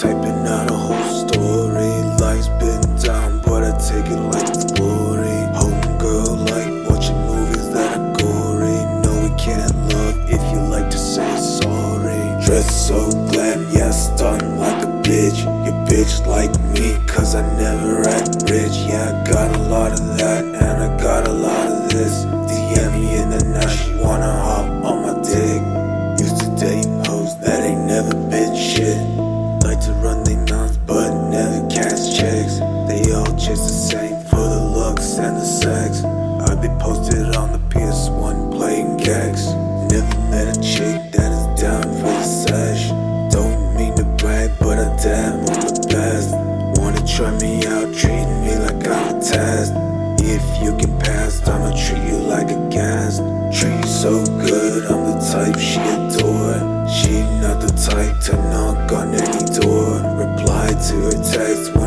Typing out a whole story. Life's been down, but I take it like glory. Homegirl, like watching movies that are gory. No, we can't love if you like to say sorry. Dress so glam, yeah, stunning like a bitch. You bitch like me, cause I never act rich. Yeah, I got a lot of that, and I down for the. Don't mean to brag, but I damn on the best. Wanna try me out, treating me like I'm a test. If you can pass, I'ma treat you like a gas. Treat you so good, I'm the type she adore. She not the type to knock on any door. Reply to her text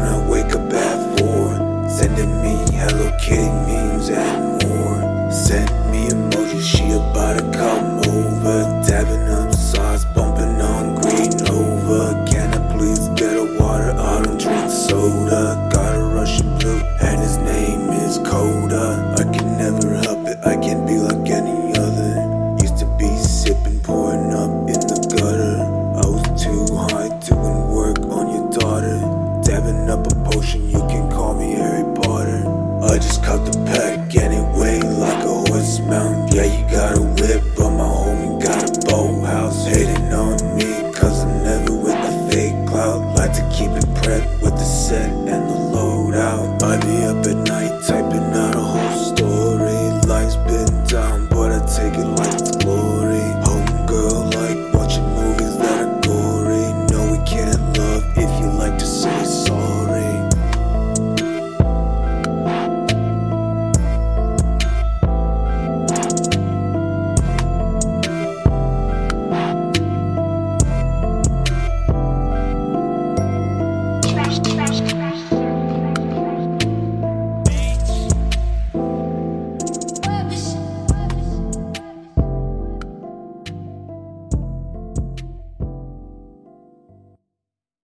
you can call me Harry Potter. I just cut the pack anyway, like a horse mount. Yeah, you got a whip, but my homie got a boathouse. Hating on me, cause I'm never with the fake cloud. Like to keep it prepped with the set and the loadout. I be up at night typing out a whole story. Life's been down, but I take it like it's glory. Homegirl, like watching movies that are gory. No, we can't love if you like.